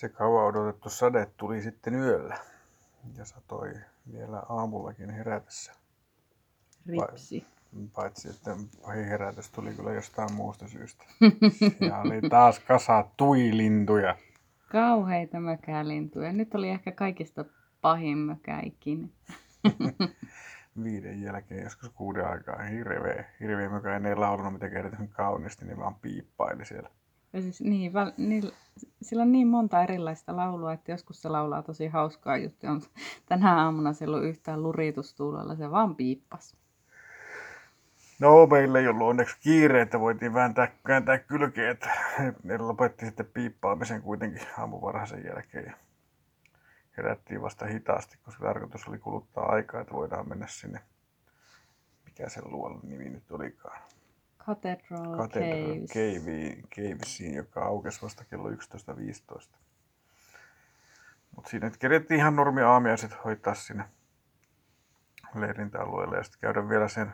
Se kauan odotettu sade tuli sitten yöllä ja satoi vielä aamullakin herätessä. Ripsi. Paitsi, että pahin herätys tuli kyllä jostain muusta syystä. Ja oli taas kasa tuilintuja. Kauheita mökälintuja. Nyt oli ehkä kaikista pahin mökä ikinä. Viiden jälkeen, joskus kuuden aikaa, hirveä, hirveä mökä. Ei laulunut mitenkään erityisen kauniisti, niin vaan piippaili siellä. Ja siis, niin, väl, niin, sillä on niin monta erilaista laulua, että joskus se laulaa tosi hauskaa juttuja, mutta tänä aamuna ei ollut yhtään luritustuulella, se vaan piippas. No, meillä ei ollut onneksi kiire, että voitiin vääntää, kääntää kylkeä, että ne lopetti sitten piippaamisen kuitenkin aamuvarhaisen jälkeen. Ja herättiin vasta hitaasti, koska tarkoitus oli kuluttaa aikaa, että voidaan mennä sinne, mikä sen luolan nimi nyt olikaan. Cathedral, Cathedral Caves. Cave, Cavesiin, joka aukesi vasta kello 11.15. Mutta siinä kerettiin ihan normi aamiaiset hoitaa sinne leirintäalueelle ja sitten käydä vielä sen,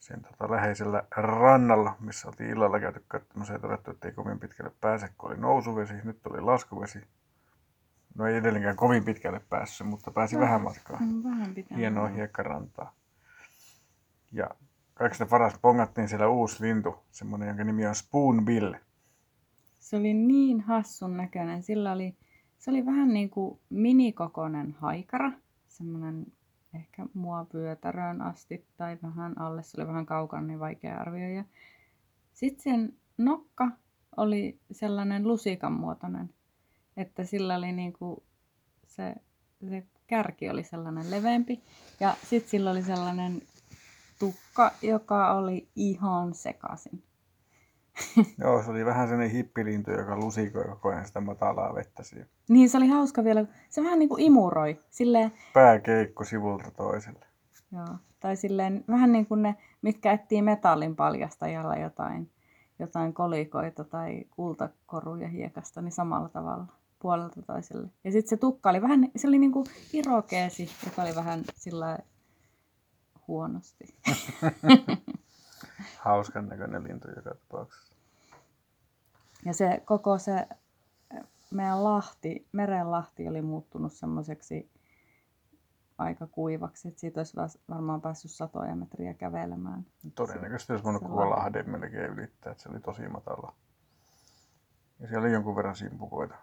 sen tota läheisellä rannalla, missä oltiin illalla käyty katsomassa ja todettu, että ei kovin pitkälle pääse, kun oli nousuvesi, nyt oli laskuvesi. No ei edelleenkään kovin pitkälle päässyt, mutta pääsi vähän matkaa Vähän pitää. hienoa hiekkarantaa. Ja kaikista paras pongattiin siellä uusi lintu, semmoinen, jonka nimi on Spoonbill. Se oli niin hassun näköinen. Sillä oli, se oli vähän niin kuin minikokoinen haikara. Semmoinen ehkä mua pyötäröön asti tai vähän alle. Se oli vähän kaukana, niin vaikea arvioida. Sitten sen nokka oli sellainen lusikan muotoinen. Että sillä oli niin kuin se, se kärki oli sellainen leveämpi. Ja sitten sillä oli sellainen tukka, joka oli ihan sekaisin. Joo, se oli vähän sellainen hippilintu, joka lusikoi koko ajan sitä matalaa vettä siellä. Niin, se oli hauska vielä. Se vähän niin kuin imuroi. Silleen, Pää keikko sivulta toiselle. joo. Tai silleen, vähän niin kuin ne, mitkä etsii metallin paljastajalla jotain, jotain kolikoita tai kultakoruja hiekasta, niin samalla tavalla puolelta toiselle. Ja sitten se tukka oli vähän, se oli niin kuin irokeesi, joka oli vähän sillä huonosti. Hauskan näköinen lintu joka tapauksessa. Ja se koko se meidän lahti, meren lahti oli muuttunut semmoiseksi aika kuivaksi, että siitä olisi varmaan päässyt satoja metriä kävelemään. Todennäköisesti olisi voinut koko. Lahden melkein ylittää, että se oli tosi matala. Ja siellä oli jonkun verran simpukoita.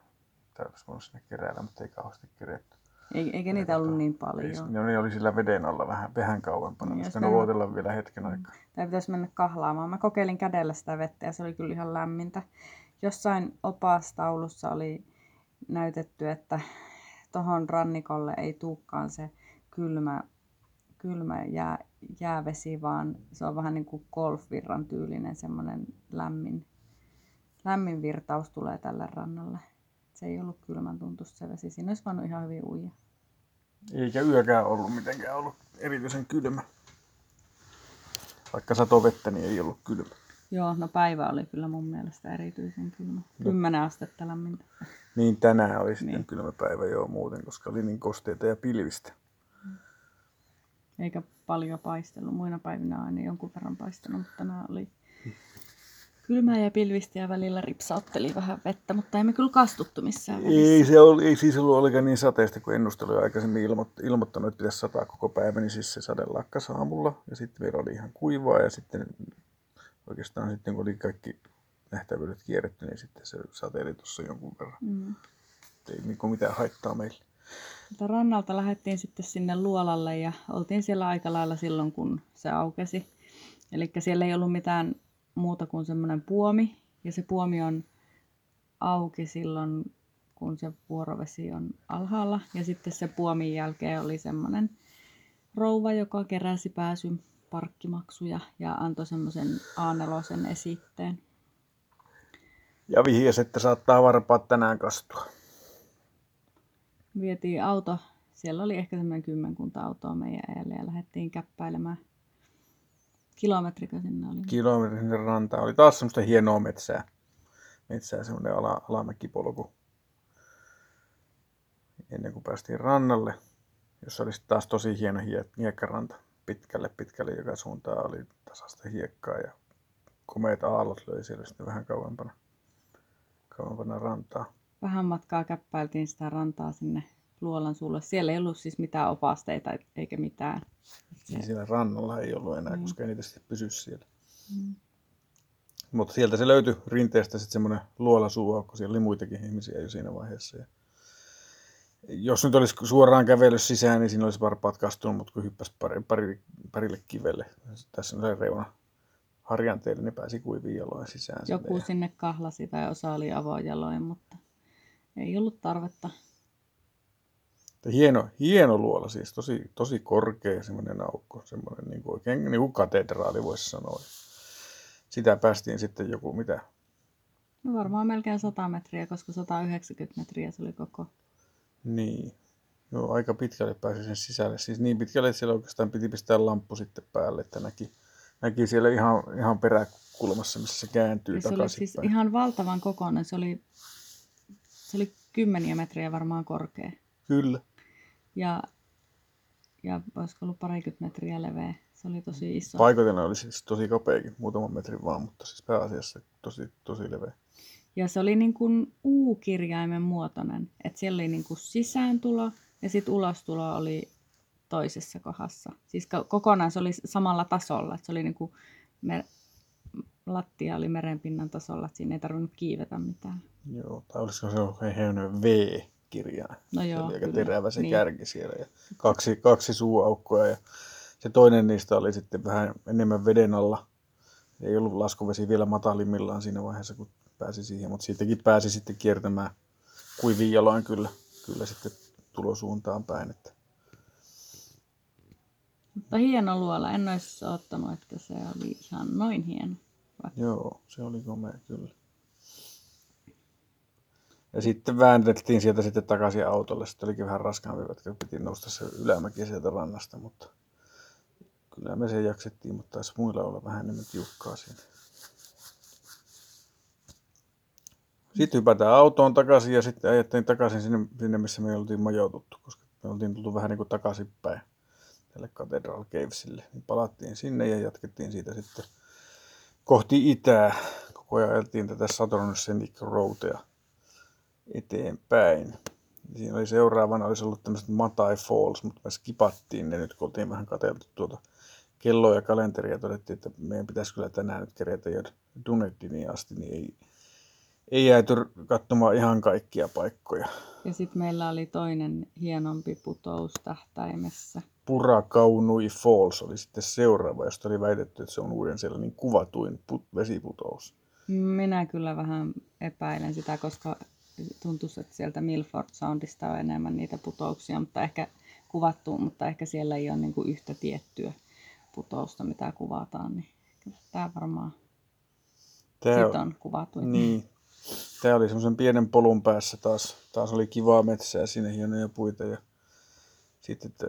Täällä olisi voinut sinne keräillä, mutta ei kauheasti keretty. Ei- Eikä niitä ollut niin Ei, paljon. no, ne oli sillä veden alla vähän, vähän kauempana. Niin, Niin, Sitten sitä- odotella vielä hetken aikaa. Tai pitäisi mennä kahlaamaan. Mä kokeilin kädellä sitä vettä ja se oli kyllä ihan lämmintä. Jossain opastaulussa oli näytetty, että tuohon rannikolle ei tuukkaan se kylmä, kylmä jää, jäävesi, vaan se on vähän niin kuin golfvirran tyylinen semmoinen lämmin, lämmin virtaus tulee tälle rannalle. Se ei ollut kylmän tuntusta se vesi. Siinä olisi voinut ihan hyvin uida. Eikä yökään ollut mitenkään ollut erityisen kylmä. Vaikka sato vettä, niin ei ollut kylmä. Joo, no päivä oli kyllä mun mielestä erityisen kylmä. 10 astetta lämmintä. Niin tänään oli sitten Niin. kylmä päivä jo muuten, koska oli niin kosteita ja pilvistä. eikä paljon paistellut. Muina päivinä aina jonkun verran paistanut, mutta tänään oli kylmää ja pilvistä ja välillä ripsautteli vähän vettä, mutta emme kyllä kastuttu missään välissä. Ei, se oli, ei siis ollut ollenkaan niin sateista, kun ennustelu oli aikaisemmin ilmo- ilmoittanut, että pitäisi sataa koko päivä, niin siis se sade lakkasi aamulla. Ja sitten vielä oli ihan kuivaa ja sitten oikeastaan sitten kun oli kaikki nähtävyydet kierretty, niin sitten se sateeli tuossa jonkun verran. Mm. Ei niinku mitään haittaa meille. Mutta rannalta lähdettiin sitten sinne luolalle ja oltiin siellä aika lailla silloin, kun se aukesi. Eli siellä ei ollut mitään muuta kuin semmoinen puomi. Ja se puomi on auki silloin, kun se vuorovesi on alhaalla. Ja sitten se puomin jälkeen oli semmoinen rouva, joka keräsi pääsyn parkkimaksuja ja antoi semmoisen A4 esitteen. Ja vihjes, että saattaa varpaat tänään kastua. Vietiin auto, siellä oli ehkä semmoinen kymmenkunta autoa meidän edelle ja lähdettiin käppäilemään. Kilometrikö sinne oli? Kilometrin sinne rantaan. Oli taas semmoista hienoa metsää. Metsää semmoinen ala, alamäkipolku. Ennen kuin päästiin rannalle, jossa oli taas tosi hieno hie- hiekkaranta. Pitkälle pitkälle joka suuntaan oli tasasta hiekkaa ja komeat aallot löi siellä sitten vähän kauempana, kauempana rantaa. vähän matkaa käppäiltiin sitä rantaa sinne luolan suulle. Siellä ei ollut siis mitään opasteita eikä mitään. Niin siellä rannalla ei ollut enää, Mm. koska ei niitä sitten pysy siellä. Mm. Mutta sieltä se löytyi rinteestä sitten semmoinen luolasuuaukko. Siellä oli muitakin ihmisiä jo siinä vaiheessa. Ja jos nyt olisi suoraan kävellyt sisään, niin siinä olisi varpaat kastunut, mutta kun hyppäsi pari, pari, parille kivelle, tässä on reuna harjanteelle, niin pääsi kuiviin jaloin sisään. sinne. Joku Ja sinne kahlasi tai osa oli avojaloin, mutta ei ollut tarvetta. Mutta Hieno, hieno luola siis, tosi, tosi korkea semmoinen aukko, semmoinen niin kuin oikein niin kuin katedraali voisi sanoa. Sitä päästiin sitten joku, mitä, No varmaan melkein 100 metriä, koska 190 metriä se oli koko. niin, joo, aika pitkälle pääsi sen sisälle. Siis niin pitkälle, että siellä oikeastaan piti pistää lamppu sitten päälle, että näki, näki siellä ihan, ihan peräkulmassa, missä se kääntyy Ja se oli takaisin siis ihan valtavan kokoinen. Se oli, se oli kymmeniä metriä varmaan korkea. Kyllä. Ja, ja olisiko ollut parikymmentä metriä leveä. Se oli tosi iso. Paikoitellen oli siis tosi kapeakin, muutaman metrin vaan, mutta siis pääasiassa tosi, tosi leveä. Ja se oli niin kuin U-kirjaimen muotoinen. Että siellä oli niin kuin sisääntulo ja sitten ulostulo oli toisessa kohdassa. Siis ko- kokonaan se oli samalla tasolla. Että se oli niin kuin mer- lattia oli merenpinnan tasolla, että siinä ei tarvinnut kiivetä mitään. Joo, tai olisiko se oikein heinoinen V-kirjain. No Se joo, oli aika kyllä. terävä se Niin. kärki siellä ja kaksi, kaksi suuaukkoa ja se toinen niistä oli sitten vähän enemmän veden alla. Ei ollut laskuvesi vielä matalimmillaan siinä vaiheessa, kun pääsi siihen, mutta siitäkin pääsi sitten kiertämään kuivin jaloin kyllä, kyllä sitten tulosuuntaan päin. Että Mutta hieno luola. En olisi ottanut, että se oli ihan noin hieno. Vaikka joo, se oli komea kyllä. Ja sitten vääntettiin sieltä sitten takaisin autolle. Sitten olikin vähän raskaampi, että piti nousta se ylämäki sieltä rannasta, mutta kyllä me sen jaksettiin, mutta taisi muilla olla vähän enemmän tiukkaa siinä. Sitten hypätään autoon takaisin ja sitten ajettiin takaisin sinne, sinne missä me oltiin majoituttu, koska me oltiin tultu vähän niin kuin takaisinpäin tälle Cathedral Cavesille. Niin palattiin sinne ja jatkettiin siitä sitten kohti itää. Koko ajan ajeltiin tätä Saturn Scenic Roadea eteenpäin. Siinä oli seuraavana olisi ollut tämmöiset Matai Falls, mutta me skipattiin ne nyt, kun oltiin vähän katseltu tuota kelloa ja kalenteria ja todettiin, että meidän pitäisi kyllä tänään nyt kerätä jo Dunediniin asti, niin ei, ei jääty katsomaan ihan kaikkia paikkoja. Ja sitten meillä oli toinen hienompi putous tähtäimessä. Purakaunui Falls oli sitten seuraava, josta oli väitetty, että se on uuden sellainen kuvatuin put- vesiputous. Minä kyllä vähän epäilen sitä, koska tuntuisi, että sieltä Milford Soundista on enemmän niitä putouksia, mutta ehkä kuvattu, mutta ehkä siellä ei ole niin kuin yhtä tiettyä putousta, mitä kuvataan. Niin tämä varmaan Tää, sit on kuvatu. Niin. Tämä oli semmoisen pienen polun päässä taas. Taas oli kivaa metsää, siinä hienoja puita. Ja sitten että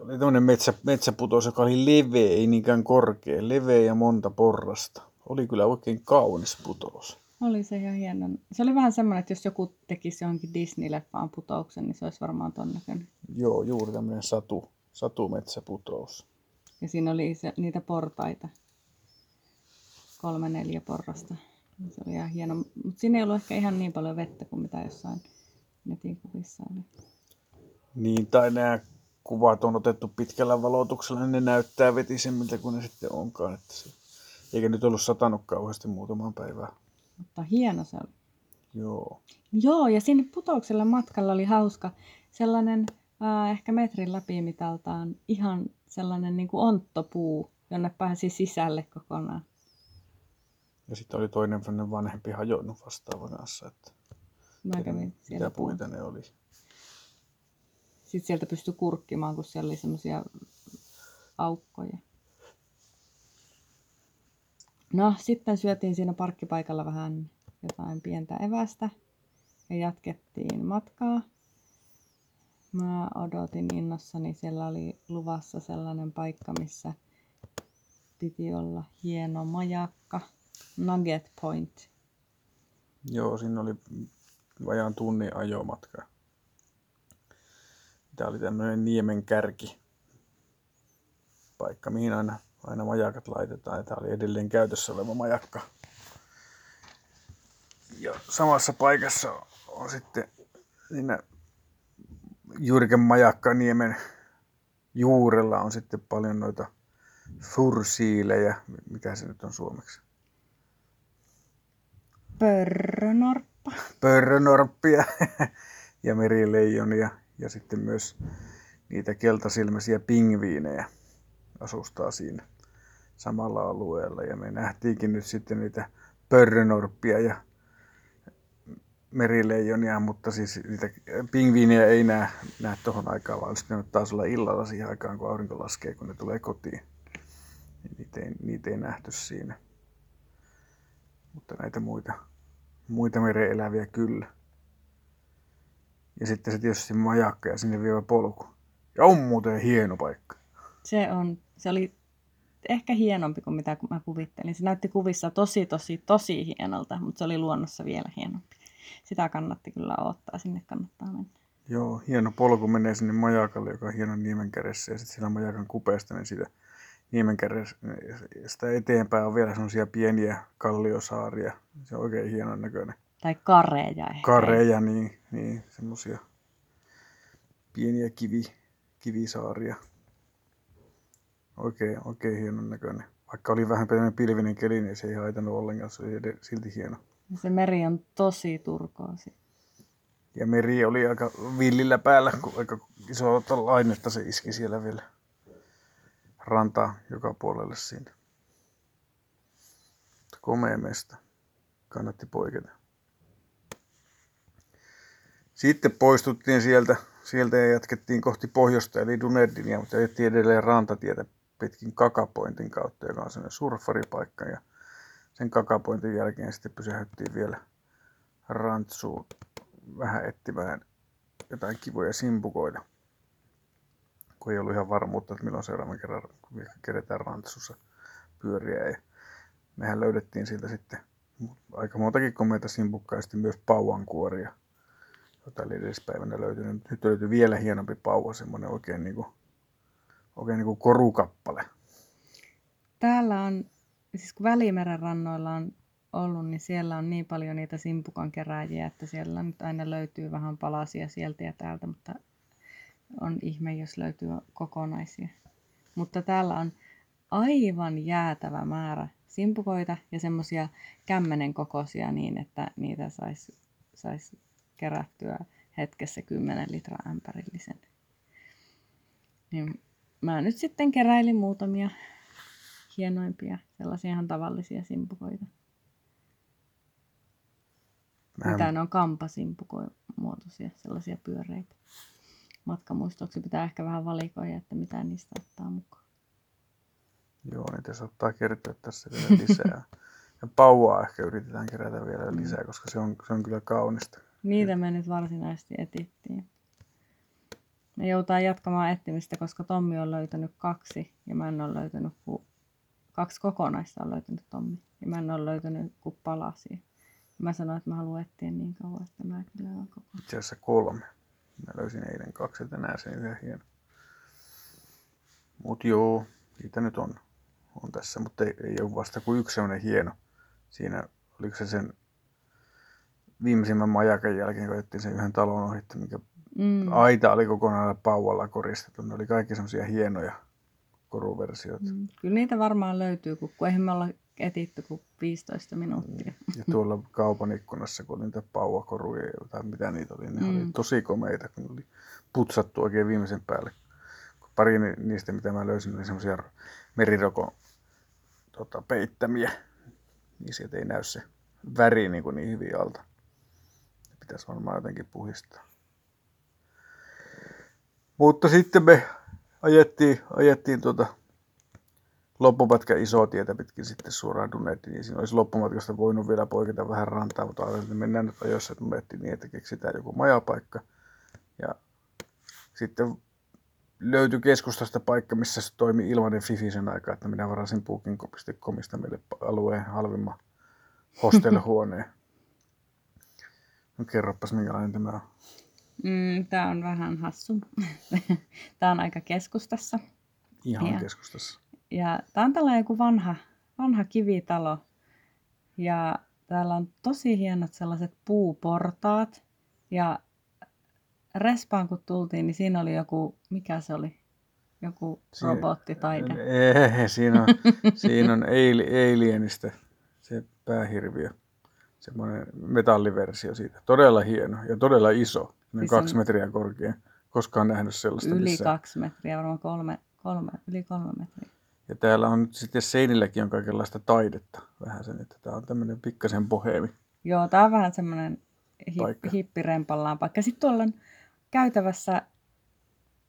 oli tämmöinen metsä, metsäputous, joka oli leveä, ei niinkään korkea. Leveä ja monta porrasta. Oli kyllä oikein kaunis putous. Oli se ihan hieno. Se oli vähän semmoinen, että jos joku tekisi johonkin Disney-leffaan putouksen, niin se olisi varmaan ton näköinen. Joo, juuri tämmöinen satu, satumetsäputous. Ja siinä oli se, niitä portaita. Kolme, neljä porrasta. Se oli ihan hieno. Mutta siinä ei ollut ehkä ihan niin paljon vettä kuin mitä jossain netin kuvissa oli. Niin, tai nämä kuvat on otettu pitkällä valotuksella, niin ne näyttää vetisemmiltä kuin ne sitten onkaan. Että se, eikä nyt ollut satanut kauheasti muutamaan päivään. Mutta hieno se oli. Joo. Joo, ja sinne putoukselle matkalla oli hauska sellainen äh, ehkä metrin läpimitaltaan ihan sellainen niin kuin onttopuu, jonne pääsi sisälle kokonaan. Ja sitten oli toinen vanhempi hajonnut vastaava kanssa, että Mä kävin siellä mitä puita ne oli. Sitten sieltä pystyi kurkkimaan, kun siellä oli semmoisia aukkoja. No, sitten syötiin siinä parkkipaikalla vähän jotain pientä evästä ja jatkettiin matkaa. Mä odotin innossani, siellä oli luvassa sellainen paikka, missä piti olla hieno majakka, Nugget Point. Joo, siinä oli vajaan tunnin ajomatka. Tämä oli tämmöinen niemen kärki paikka, mihin aina, aina majakat laitetaan. Tämä oli edelleen käytössä oleva majakka. Ja samassa paikassa on sitten siinä Jyrken Majakkaniemen juurella on sitten paljon noita fursiilejä. Mikä se nyt on suomeksi? Pörrönorppa. Pörrönorppia ja merileijonia ja sitten myös niitä keltasilmäisiä pingviinejä asustaa siinä samalla alueella. Ja me nähtiinkin nyt sitten niitä pörrönorppia ja merileijonia, mutta siis niitä pingviinejä ei näe, näe tuohon aikaan, vaan sitten taas olla illalla siihen aikaan, kun aurinko laskee, kun ne tulee kotiin. Niin niitä ei, niitä ei nähty siinä. Mutta näitä muita, muita meren eläviä kyllä. Ja sitten se tietysti majakka ja sinne vievä polku. Ja on muuten hieno paikka. Se on, se oli ehkä hienompi kuin mitä mä kuvittelin. Se näytti kuvissa tosi, tosi, tosi hienolta, mutta se oli luonnossa vielä hienompi. Sitä kannatti kyllä ottaa, sinne kannattaa mennä. Joo, hieno polku menee sinne majakalle, joka on hieno niemenkädessä. Ja sitten siellä majakan kupeesta, niin siitä niemenkädestä eteenpäin on vielä semmoisia pieniä kalliosaaria. Se on oikein hienon näköinen. Tai kareja ehkä. Kareja, niin, niin semmoisia pieniä kivi, kivisaaria. Oikein, oikein hienon näköinen. Vaikka oli vähän pienen pilvinen keli, niin se ei haitannut ollenkaan. Se oli silti hieno. Ja se meri on tosi turkoosi. Ja meri oli aika villillä päällä, kun aika iso lainetta se iski siellä vielä rantaa joka puolelle siinä. Komea mesta. Kannatti poiketa. Sitten poistuttiin sieltä, sieltä ja jatkettiin kohti pohjoista eli Dunedinia, mutta ajettiin edelleen rantatietä pitkin Kakapointin kautta, joka on sellainen surfaripaikka. Ja sen Kakapointin jälkeen sitten pysähdyttiin vielä Rantsuun vähän etsimään jotain kivoja simpukoita. Kun ei ollut ihan varmuutta, että milloin seuraavan kerran keretään Rantsussa pyöriä. Ja mehän löydettiin sieltä sitten aika montakin komeita simpukkaa sitten myös pauankuoria jota oli edellispäivänä löytynyt. Nyt löytyy vielä hienompi pauva, semmoinen oikein, niin kuin, oikein niin kuin korukappale. Täällä on, siis kun Välimeren rannoilla on ollut, niin siellä on niin paljon niitä simpukan kerääjiä, että siellä nyt aina löytyy vähän palasia sieltä ja täältä, mutta on ihme, jos löytyy kokonaisia. Mutta täällä on aivan jäätävä määrä simpukoita ja semmoisia kämmenen kokoisia niin, että niitä saisi sais kerättyä hetkessä 10 litran ämpärillisen. Niin mä nyt sitten keräilin muutamia hienoimpia, sellaisia ihan tavallisia simpukoita. Mä... Mitä ne on kampasimpukomuotoisia, sellaisia pyöreitä. Matkamuistoksi pitää ehkä vähän valikoida, että mitä niistä ottaa mukaan. Joo, niitä saattaa kertoa tässä vielä lisää. ja pauvaa ehkä yritetään kerätä vielä lisää, koska se on, se on kyllä kaunista. Niitä me nyt varsinaisesti etittiin. Me joutaa jatkamaan etsimistä, koska Tommi on löytänyt kaksi ja mä en ole löytänyt kuin kaksi kokonaista on löytänyt Tommi. Ja mä en ole löytänyt kuin palasia. Mä sanoin, että mä haluan etsiä niin kauan, että mä kyllä on koko. Itse asiassa kolme. Mä löysin eilen kaksi, että näen sen yhden hieno. Mut joo, niitä nyt on, on tässä, mutta ei, ei ole vasta kuin yksi sellainen hieno. Siinä, oliko se sen viimeisimmän majakan jälkeen, kun sen yhden talon ohi, mikä mm. aita oli kokonaan pauvalla koristettu. Ne oli kaikki semmoisia hienoja koruversioita. Mm. Kyllä niitä varmaan löytyy, kun eihän me olla etitty kuin 15 minuuttia. Ja tuolla kaupan ikkunassa, kun oli niitä pauvakoruja tai mitä niitä oli, ne mm. oli tosi komeita, kun oli putsattu oikein viimeisen päälle. Pari niistä, mitä mä löysin, oli semmoisia merirokon tota, peittämiä, niin sieltä ei näy se väri niin, kuin niin hyvin alta pitäisi varmaan jotenkin puhistaa. Mutta sitten me ajettiin, ajettiin tuota loppumatka isoa tietä pitkin sitten suoraan Dunettiin, niin siinä olisi loppumatkasta voinut vielä poiketa vähän rantaa, mutta ajattelin, että mennään nyt ajoissa Dunettiin niin, että keksitään joku majapaikka. Ja sitten löytyi keskustasta paikka, missä se toimi ilmainen Fifi sen aikaa, että minä varasin booking.comista meille alueen halvimman hostelhuoneen. No kerropas, minkälainen tämä on. Mm, tämä on vähän hassu. tämä on aika keskustassa. Ihan ja, keskustassa. Ja tämä on tällainen joku vanha, vanha kivitalo. Ja täällä on tosi hienot sellaiset puuportaat. Ja Respaan kun tultiin, niin siinä oli joku, mikä se oli? Joku Si- robottitaide. Ei, siinä on, siinä on Ali- Alienistä se päähirviö. Semmoinen metalliversio siitä. Todella hieno ja todella iso. Noin Siis on- kaksi metriä korkea. Koskaan nähnyt sellaista Yli missään. kaksi metriä, varmaan kolme, kolme, yli kolme metriä. Ja täällä on nyt sitten seinilläkin on kaikenlaista taidetta. Vähän sen, että tää on tämmöinen pikkasen boheemi. Joo, tää on vähän semmoinen hip, hippirempallaan paikka. Sitten tuolla on käytävässä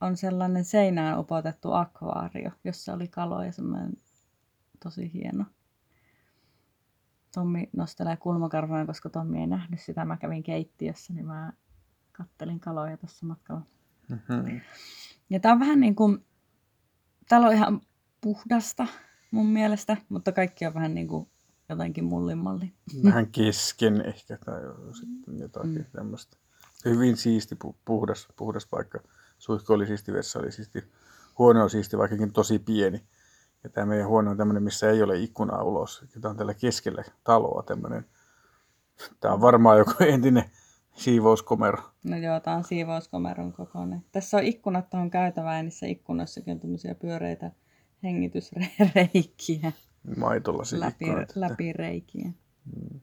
on sellainen seinään upotettu akvaario, jossa oli kaloja, semmoinen tosi hieno. Tommi nostelee kulmakarvoja, koska Tommi ei nähnyt sitä. Mä kävin keittiössä, niin mä kattelin kaloja tuossa matkalla. Mm-hmm. Ja tää on vähän niin kuin, täällä on ihan puhdasta mun mielestä, mutta kaikki on vähän niin kuin jotenkin mullimalli. Vähän kesken ehkä tai sitten jotakin mm. tämmöistä. Hyvin siisti, pu- puhdas, puhdas paikka. Suihku oli siisti, vessa oli siisti. Huone on siisti, vaikkakin tosi pieni. Ja tämä meidän huone on tämmöinen, missä ei ole ikkunaa ulos. Tämä on täällä keskellä taloa tämmöinen. Tämä on varmaan joku entinen siivouskomero. No joo, tää on siivouskomeron kokoinen. Tässä on ikkunat tuohon käytävään, niissä ikkunoissakin on tämmöisiä pyöreitä hengitysreikiä, Maitolla läpi, ikkunat. että- läpi reikiä. Mm.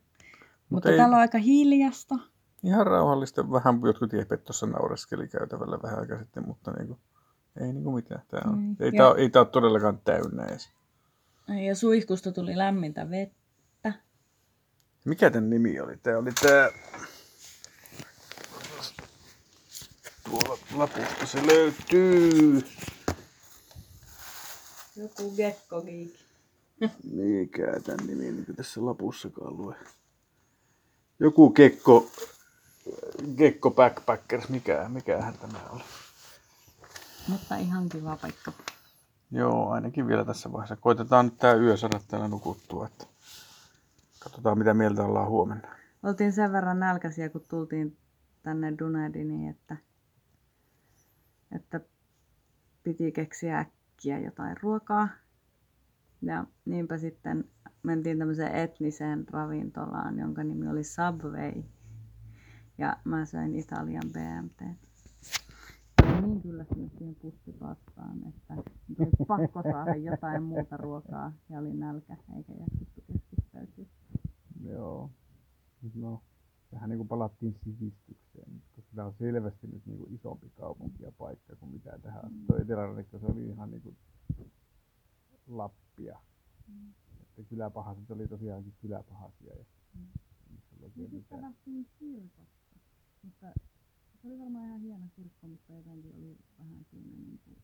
Mutta ei- täällä on aika hiljasta. Ihan rauhallista. Vähän jotkut tiepet tuossa naureskeli käytävällä vähän aikaa sitten, mutta niinku, ei niinku mitään. Tää on, Mm. ei, tää, ei tää ole todellakaan täynnä edes. Ja suihkusta tuli lämmintä vettä. Mikä tämän nimi oli? Tämä oli tää... Tuolla lapusta se löytyy. Joku gekkogeek. Mikä tämän nimi, niin kuin tässä lapussakaan lue. Joku Gekko, Gekko Backpackers, mikä, mikähän tämä oli. Mutta ihan kiva paikka. Joo, ainakin vielä tässä vaiheessa. Koitetaan nyt tää yö saada täällä nukuttua, että katsotaan mitä mieltä ollaan huomenna. Oltiin sen verran nälkäisiä, kun tultiin tänne Dunediniin, että, että piti keksiä äkkiä jotain ruokaa. Ja niinpä sitten mentiin tämmöiseen etniseen ravintolaan, jonka nimi oli Subway. Ja mä söin Italian BMT. Olin niin kyllästynyt siihen pussipastaan, että oli pakko saada jotain muuta ruokaa ja oli nälkä eikä jaksettu keskittäytyä. Joo. No, vähän niin kuin palattiin sivistykseen, tämä on selvästi nyt niin kuin isompi kaupunki ja paikka kuin mitä tähän asti. Tuo Etelärannikko, se oli ihan niin kuin Lappia. Että kyläpahaset oli tosiaankin kyläpahasia. Ja oikein Ja sitten mitään. lähtiin kirkosta. Mutta se oli varmaan ihan hieno kirkko, mutta jotenkin oli vähän siinä niin kuin,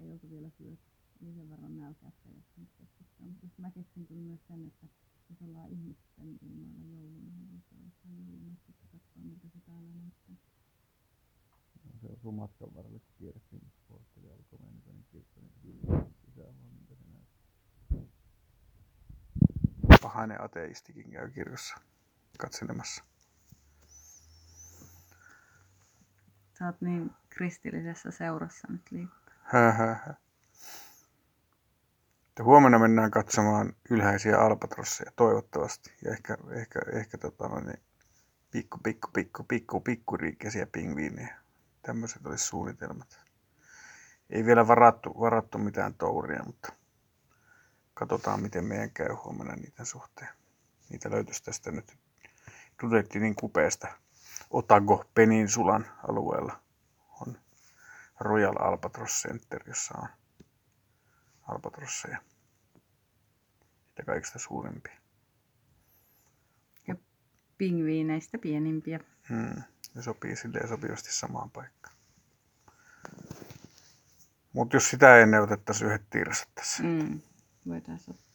ei oltu vielä syöty. Oli sen verran nälkä, että ei jaksanut keskustella. Mutta mä keksin kyllä myös sen, että jos ollaan ihmisten ilmoilla jouluna, niin voisi olla jossain joulumessa katsoa, miltä se täällä näyttää. Osui matkan varrelle, kun kierrettiin Portteli alkoi mennä kirkko, niin kyllä sisään vaan miltä se näyttää. Pahainen ateistikin käy kirkossa katselemassa. Sä oot niin kristillisessä seurassa nyt. Että huomenna mennään katsomaan ylhäisiä albatrosseja toivottavasti. Ja ehkä, ehkä, ehkä tota, niin, pikku, pikku, pikku, pikku, pikkuriikkeisiä pingviinejä. Tämmöiset olisi suunnitelmat. Ei vielä varattu, varattu mitään touria, mutta katsotaan miten meidän käy huomenna niiden suhteen. Niitä löytyisi tästä nyt Dudetinin kupeesta Otago Peninsulan alueella on Royal Albatross Center, jossa on albatrosseja. Niitä kaikista suurimpia. Pingviineistä pienimpiä. Hmm. Ne sopii silleen sopivasti samaan paikkaan. Mutta jos sitä ennen otettaisiin yhdet tirsat tässä. Mm. Voitaisiin ottaa.